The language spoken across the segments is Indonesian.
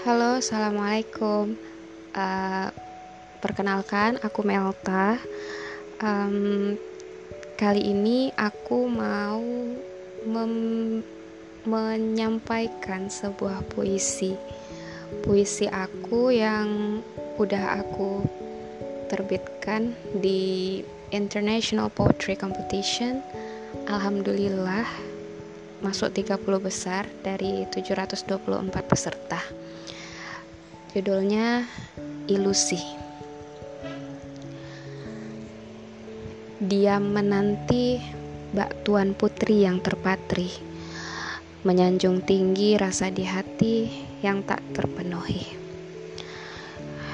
Halo, assalamualaikum. Uh, perkenalkan, aku Melta. Um, kali ini aku mau menyampaikan sebuah puisi. Puisi aku yang udah aku terbitkan di International Poetry Competition. Alhamdulillah masuk 30 besar dari 724 peserta. Judulnya Ilusi. Dia menanti bak tuan putri yang terpatri, menyanjung tinggi rasa di hati yang tak terpenuhi.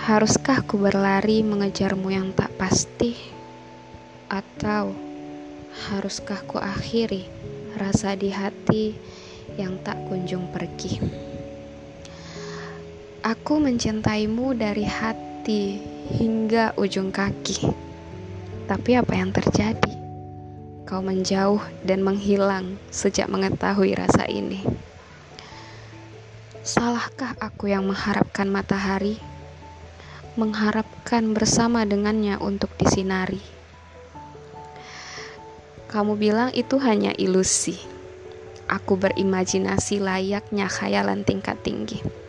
Haruskah ku berlari mengejarmu yang tak pasti, atau haruskah ku akhiri rasa di hati yang tak kunjung pergi. Aku mencintaimu dari hati hingga ujung kaki. Tapi apa yang terjadi? Kau menjauh dan menghilang sejak mengetahui rasa ini. Salahkah aku yang mengharapkan matahari? Mengharapkan bersama dengannya untuk disinari kamu bilang itu hanya ilusi. Aku berimajinasi layaknya khayalan tingkat tinggi.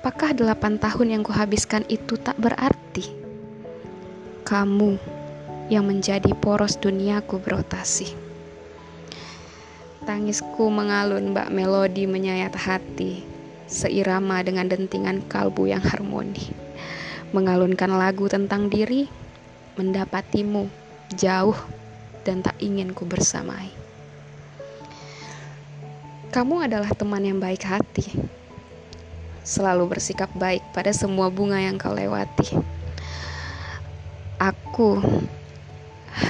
Apakah delapan tahun yang kuhabiskan itu tak berarti? Kamu yang menjadi poros duniaku berotasi. Tangisku mengalun bak melodi menyayat hati, seirama dengan dentingan kalbu yang harmoni. Mengalunkan lagu tentang diri, mendapatimu jauh dan tak ingin ku bersamai. Kamu adalah teman yang baik hati, selalu bersikap baik pada semua bunga yang kau lewati. Aku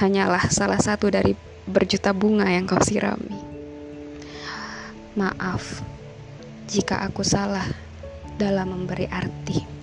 hanyalah salah satu dari berjuta bunga yang kau sirami. Maaf jika aku salah dalam memberi arti.